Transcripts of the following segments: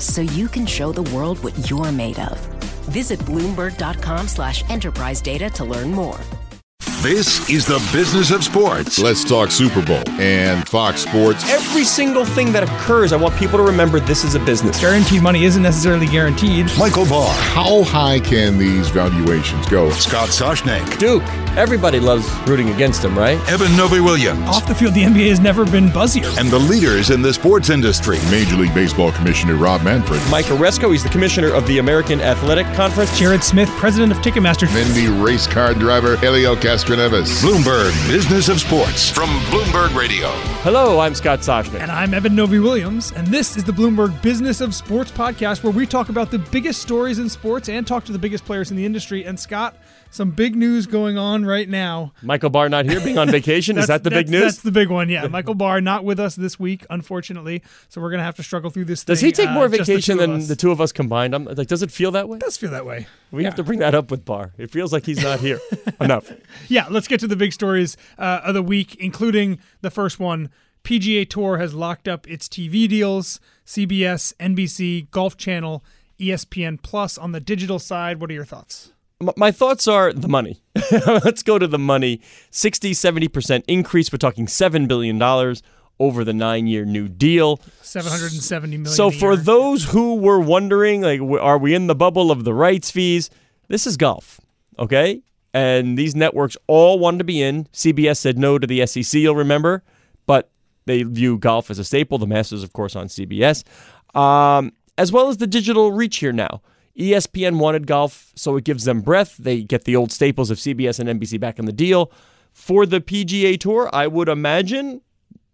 so you can show the world what you're made of. Visit Bloomberg.com slash enterprise data to learn more. This is the business of sports. Let's talk Super Bowl and Fox Sports. Every single thing that occurs, I want people to remember this is a business. Guaranteed money isn't necessarily guaranteed. Michael Barr. How high can these valuations go? Scott Soshnick. Duke. Everybody loves rooting against him, right? Eben Novy-Williams. Off the field, the NBA has never been buzzier. And the leaders in the sports industry. Major League Baseball Commissioner Rob Manfred. Mike Aresco, he's the commissioner of the American Athletic Conference. Jared Smith, president of Ticketmaster. Then the race car driver, Helio Castroneves. Bloomberg Business of Sports from Bloomberg Radio. Hello, I'm Scott Soshnick. And I'm Eben Novy-Williams, and this is the Bloomberg Business of Sports podcast where we talk about the biggest stories in sports and talk to the biggest players in the industry. And Scott, some big news going on right now. Michael Barr not here, being on vacation. is that the big news? That's the big one, yeah. Michael Barr not with us this week, unfortunately. So we're gonna have to struggle through this. Does thing, he take uh, more the vacation of than the two of us combined? I'm, like, does it feel that way? It does feel that way. We have to bring that up with Barr. It feels like he's not here enough. Yeah, let's get to the big stories uh, of the week, including the first one. PGA Tour has locked up its TV deals. CBS, NBC, Golf Channel, ESPN Plus on the digital side. What are your thoughts? My thoughts are the money. Let's go to the money. 60, 70% increase. We're talking $7 billion over the nine year new deal. 770 million. So for those who were wondering, like, are we in the bubble of the rights fees? This is golf, okay? And these networks all wanted to be in. CBS said no to the SEC, you'll remember, but they view golf as a staple. The Masters, of course, on CBS, um, as well as the digital reach here now. ESPN wanted golf, so it gives them breath. They get the old staples of CBS and NBC back in the deal. For the PGA Tour, I would imagine,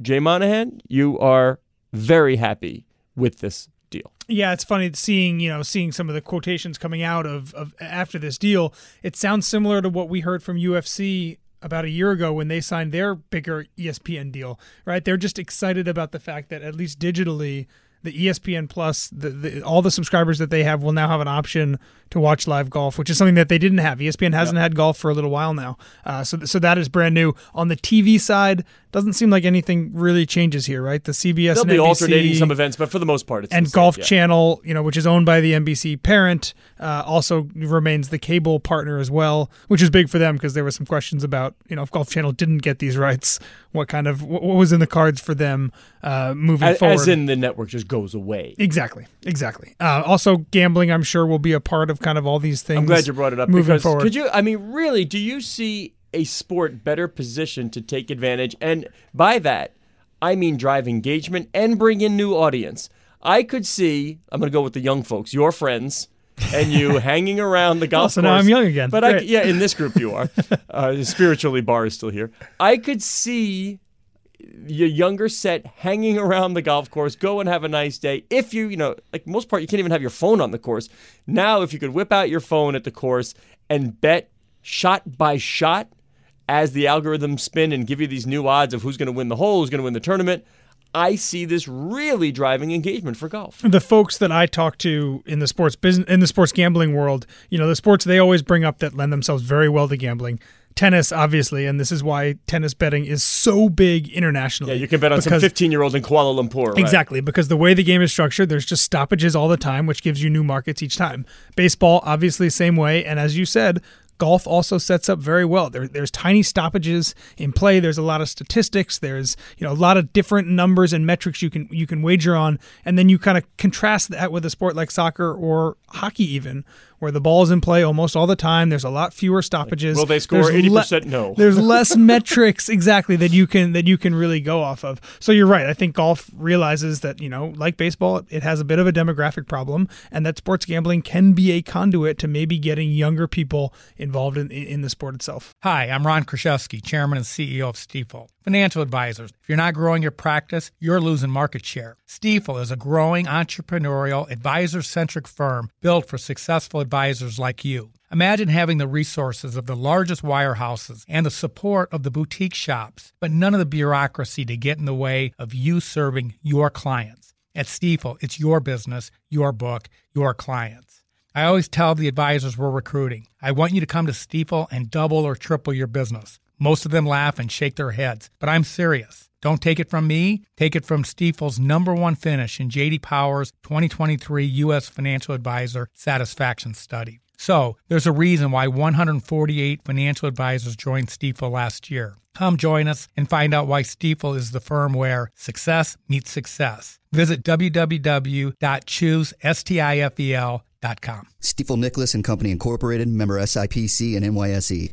Jay Monahan, you are very happy with this deal. Yeah, it's funny seeing you know seeing some of the quotations coming out of, of after this deal. It sounds similar to what we heard from UFC about a year ago when they signed their bigger ESPN deal. Right? They're just excited about the fact that at least digitally, the ESPN Plus, the, the all the subscribers that they have will now have an option to watch live golf, which is something that they didn't have. ESPN hasn't had golf for a little while now, uh, so so that is brand new. On the TV side, doesn't seem like anything really changes here, right? The CBS They'll be NBC alternating some events, but for the most part, it's and the same, Golf yeah. Channel, you know, which is owned by the NBC parent, uh, also remains the cable partner as well, which is big for them because there were some questions about, you know, if Golf Channel didn't get these rights, what kind of what what was in the cards for them uh, moving As, forward. as in the network just goes away. exactly, exactly. Uh, also, gambling, I'm sure, will be a part of kind of all these things. I'm glad you brought it up moving because forward. could you? I mean, really, do you see a sport better positioned to take advantage? And by that, I mean drive engagement and bring in new audience. I could see. I'm going to go with the young folks, your friends. and you hanging around the golf Oh, so course. now I'm young again. But I, yeah, in this group you are. uh, spiritually, Barr is still here. I could see your younger set hanging around the golf course, go and have a nice day. If you, you know, like most part, you can't even have your phone on the course. Now, if you could whip out your phone at the course and bet shot by shot as the algorithms spin and give you these new odds of who's going to win the hole, who's going to win the tournament, I see this really driving engagement for golf. the folks that I talk to in the sports business in the sports gambling world, you know, the sports they always bring up that lend themselves very well to gambling. Tennis, obviously, and this is why tennis betting is so big internationally. Yeah, you can bet on some because- 15 year old in Kuala Lumpur. right? Exactly, because the way the game is structured, there's just stoppages all the time, which gives you new markets each time. Baseball, obviously, same way. And as you said, golf also sets up very well. There, there's tiny stoppages in play. There's a lot of statistics. There's you know a lot of different numbers and metrics you can you can wager on, and then you kind of contrast that with a sport like soccer or hockey, even where the ball's in play almost all the time. There's a lot fewer stoppages. Will they score There's eighty le- percent? No. There's less metrics exactly that you can that you can really go off of. So you're right. I think golf realizes that you know, like baseball, it has a bit of a demographic problem, and that sports gambling can be a conduit to maybe getting younger people involved in in the sport itself. Hi, I'm Ron Kraszewski, Chairman and CEO of Stifel. Financial advisors. If you're not growing your practice, you're losing market share. Stifel is a growing entrepreneurial, advisor centric firm built for successful advisors like you. Imagine having the resources of the largest wirehouses and the support of the boutique shops, but none of the bureaucracy to get in the way of you serving your clients. At Stifel, it's your business, your book, your clients. I always tell the advisors we're recruiting, I want you to come to Stifel and double or triple your business. Most of them laugh and shake their heads, but I'm serious. Don't take it from me. Take it from Stifel's number one finish in JD Power's 2023 U.S. Financial Advisor Satisfaction Study. So there's a reason why 148 financial advisors joined Stifel last year. Come join us and find out why Stifel is the firm where success meets success. Visit www.choosestifel.com. Stifel Nicolaus and Company Incorporated, member SIPC and NYSE.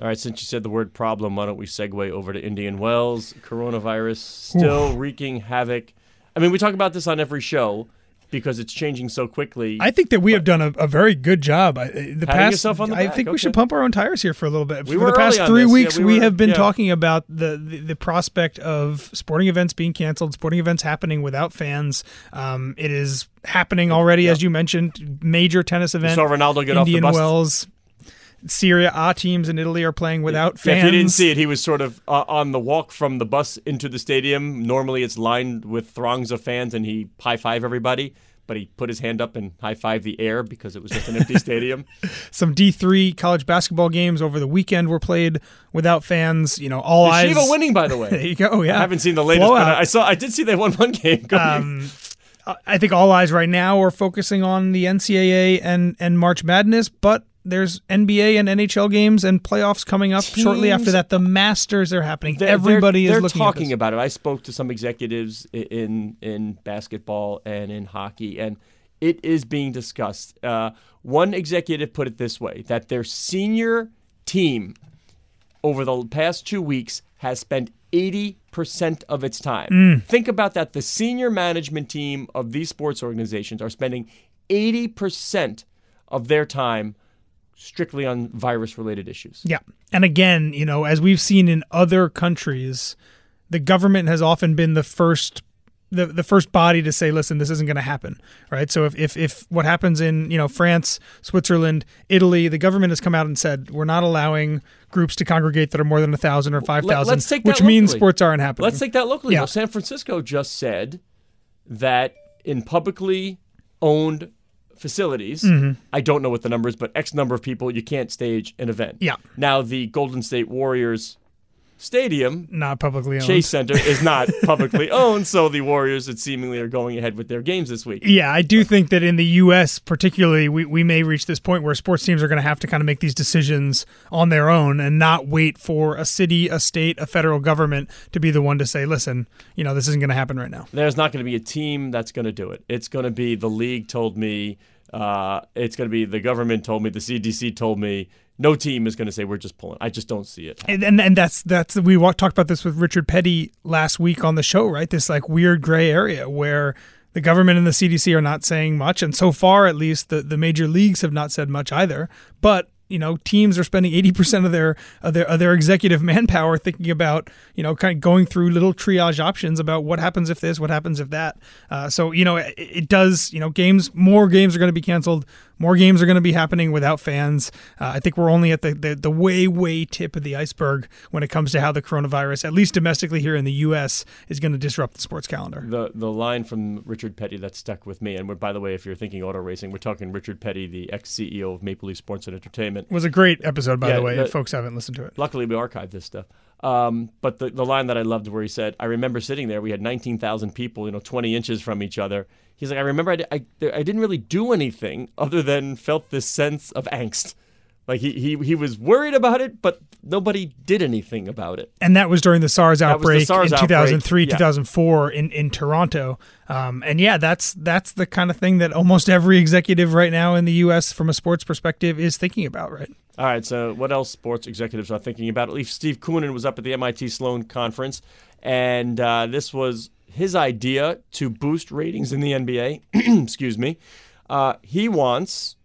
All right, since you said the word problem, why don't we segue over to Indian Wells? Coronavirus still wreaking havoc. I mean, we talk about this on every show because it's changing so quickly. I think that we have done a, a very good job. I, the past, yourself on the I think we okay. should pump our own tires here for a little bit. We for the past three this. Yeah, weeks, we we, were- have been yeah. talking about the, the the prospect of sporting events being canceled, sporting events happening without fans. Um, it is happening already, as you mentioned. Major tennis event. saw Ronaldo get off the bus. Wells. Serie A teams in Italy are playing without Yeah, fans. if you didn't see it, he was sort of uh, on the walk from the bus into the stadium. Normally, it's lined with throngs of fans, and he high five everybody. But he put his hand up and high five the air because it was just an empty stadium. Some D3 college basketball games over the weekend were played without fans. You know, all eyes. Yeshiva winning, by the way. There you go. Yeah, I haven't seen the latest, but I saw. I did see they won one game. Um, I think all eyes right now are focusing on the NCAA and and March Madness, but there's NBA and NHL games and playoffs coming up shortly after that. The Masters are happening. They're- Everybody they're, is they're looking talking about it. I spoke to some executives in in basketball and in hockey, and it is being discussed. Uh, one executive put it this way: that their senior team over the past two weeks has spent 80% of its time. Mm. Think about that. The senior management team of these sports organizations are spending 80% of their time strictly on virus related issues. Yeah. And again, you know, as we've seen in other countries, the government has often been the first the, the first body to say, listen, this isn't going to happen, right? So if, if if what happens in you know France, Switzerland, Italy, the government has come out and said we're not allowing groups to congregate that are more than a thousand or five thousand, Let- thousand, let's take that which means sports aren't happening. Let's take that locally. Yeah. Well, San Francisco just said that in publicly owned facilities, Mm-hmm. I don't know what the number is, but X number of people, you can't stage an event. Yeah. Now, the Golden State Warriors stadium, not publicly owned. Chase Center, is not publicly owned, so the Warriors, it seemingly, are going ahead with their games this week. Yeah, I do think that in the U.S., particularly, we, we may reach this point where sports teams are going to have to kind of make these decisions on their own and not wait for a city, a state, a federal government to be the one to say, listen, you know, this isn't going to happen right now. There's not going to be a team that's going to do it. It's going to be the league told me, uh, it's going to be the government told me, the CDC told me. No team is going to say we're just pulling. I just don't see it. And, and and that's that's we talked about this with Richard Peddie last week on the show, right? This like weird gray area where the government and the CDC are not saying much, and so far, at least, the the major leagues have not said much either. But you know, teams are spending eighty percent of their of their of their executive manpower thinking about you know kind of going through little triage options about what happens if this, what happens if that. Uh, so you know, it, it does. You know, games more games are going to be canceled, More games are going to be happening without fans. Uh, I think we're only at the, the the way way tip of the iceberg when it comes to how the coronavirus, at least domestically here in the U.S., is going to disrupt the sports calendar. The the line from Richard Peddie that stuck with me, and we're, by the way, if you're thinking auto racing, we're talking Richard Peddie, the ex CEO of Maple Leaf Sports and Entertainment. It was a great episode, by Yeah, the way. the- if folks haven't listened to it. Luckily, we archived this stuff. Um, but the, the line that I loved where he said, I remember sitting there, we had 19,000 people, you know, 20 inches from each other. He's like, I remember I, I, I didn't really do anything other than felt this sense of angst. Like he, he, he was worried about it, but nobody did anything about it. and that was during the SARS was the outbreak SARS in outbreak, 2003, yeah. 2004 in in Toronto. Um, and yeah, that's that's the kind of thing that almost every executive right now in the U.S. from a sports perspective is thinking about. Right. All right, so what else sports executives are thinking about? At least Steve Koonin was up at the MIT Sloan conference, and uh, this was his idea to boost ratings in the NBA. Excuse me. Uh, he wants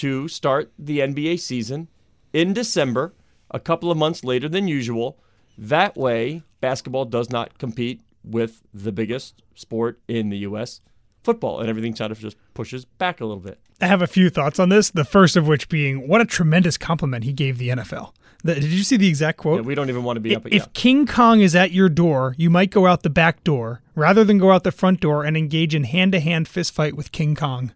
to start the NBA season in December, a couple of months later than usual. That way, basketball does not compete with the biggest sport in the U.S., football, and everything kind of just pushes back a little bit. I have a few thoughts on this. The first of which being what a tremendous compliment he gave the NFL. The- did you see the exact quote? Yeah, we don't even want to be up. if At, yeah. King Kong is at your door, you might go out the back door rather than go out the front door and engage in hand-to-hand fist fight with King Kong.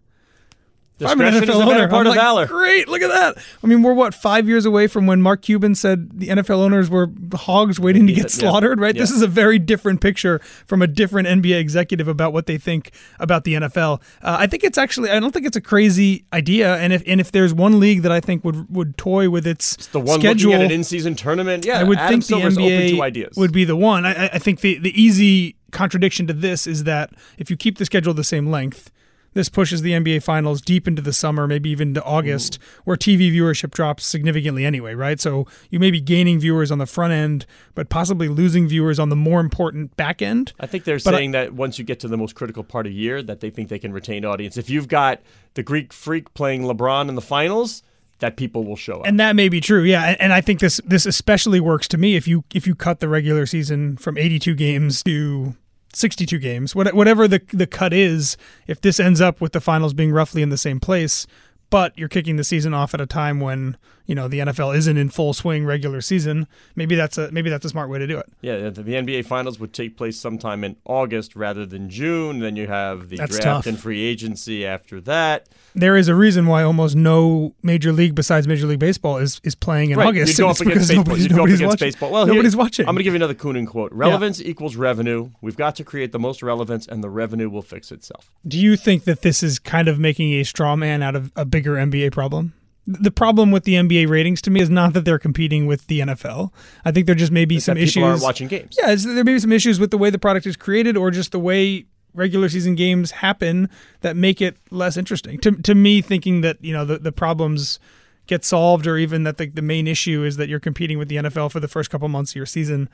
If I'm an Discretion is NFL the better owner, part I'm of like, valor. Great, look at that. I mean, we're what five years away from when Mark Cuban said the NFL owners were hogs waiting to get yeah, slaughtered. Right? This is a very different picture from a different NBA executive about what they think about the NFL. Uh, I think it's actually, I don't think it's a crazy idea. And if and if there's one league that I think would would toy with its it's the one schedule, looking at an in-season tournament. Yeah, I would Adam think the Silver's open NBA would be the one. I, I- I think the, the easy contradiction to this is that if you keep the schedule the same length, this pushes the NBA finals deep into the summer, maybe even to August, where TV viewership drops significantly anyway, right? So you may be gaining viewers on the front end, but possibly losing viewers on the more important back end. I think they're But I- saying that once you get to the most critical part of the year, that they think they can retain audience. If you've got the Greek Freak playing LeBron in the finals, that people will show up. And that may be true, yeah. And, and I think this this especially works to me if you if you cut the regular season from 82 games to 62 games, whatever the the cut is. If this ends up with the finals being roughly in the same place, but you're kicking the season off at a time when you know the NFL isn't in full swing regular season, maybe that's a maybe that's a smart way to do it. yeah, the, NBA finals would take place sometime in August rather than June. Then you have the That's draft tough. and free agency after that. There is a reason why almost no major league besides Major League Baseball is is playing in right, August. you'd go up against because baseball. nobody's, go up against watching. baseball. Well, here- nobody's watching. I'm going to give you another Koonin quote. Relevance equals revenue. We've got to create the most relevance, and the revenue will fix itself. Do you think that this is kind of making a straw man out of a bigger NBA problem? The problem with the NBA ratings to me is not that they're competing with the NFL. I think there just may be some people issues. aren't watching games. Yeah, there may be some issues with the way the product is created, or just the way regular season games happen that make it less interesting. To to me, thinking that you know the the problems get solved, or even that the, the main issue is that you're competing with the NFL for the first couple months of your season.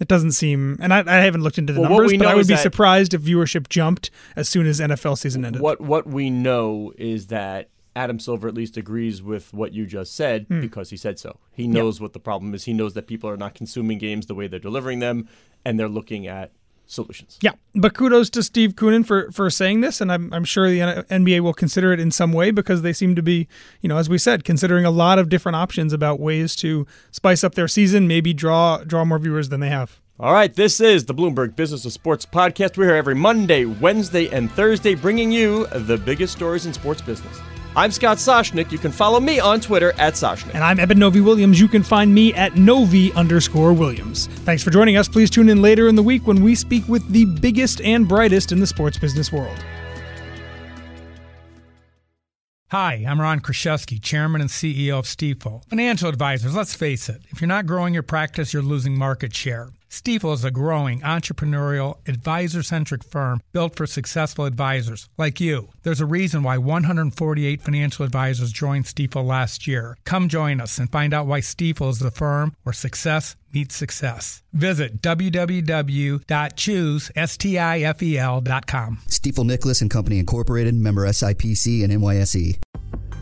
It doesn't seem, and I, I haven't looked into the Well, numbers, but I would be surprised if viewership jumped as soon as NFL season ended. What what we know is that Adam Silver at least agrees with what you just said Hmm. because he said so. He knows what the problem is. He knows that people are not consuming games the way they're delivering them, and they're looking at solutions. Yeah, but kudos to Steve Koonin for for saying this, and I'm I'm sure the NBA will consider it in some way because they seem to be, you know, as we said, considering a lot of different options about ways to spice up their season, maybe draw draw more viewers than they have. All right, this is the Bloomberg Business of Sports podcast. We're here every Monday, Wednesday, and Thursday bringing you the biggest stories in sports business. I'm Scott Soshnick. You can follow me on Twitter at Soshnick. And I'm Eben Novy-Williams. You can find me at Novi underscore Williams. Thanks for joining us. Please tune in later in the week when we speak with the biggest and brightest in the sports business world. Hi, I'm Ron Kraszewski, Chairman and CEO of Stifel. Financial advisors, let's face it, if you're not growing your practice, you're losing market share. Stifel is a growing, entrepreneurial, advisor centric firm built for successful advisors like you. There's a reason why 148 financial advisors joined Stifel last year. Come join us and find out why Stifel is the firm where success meets success. Visit www.choosestifel.com. Stifel Nicolaus and Company Incorporated, member SIPC and NYSE.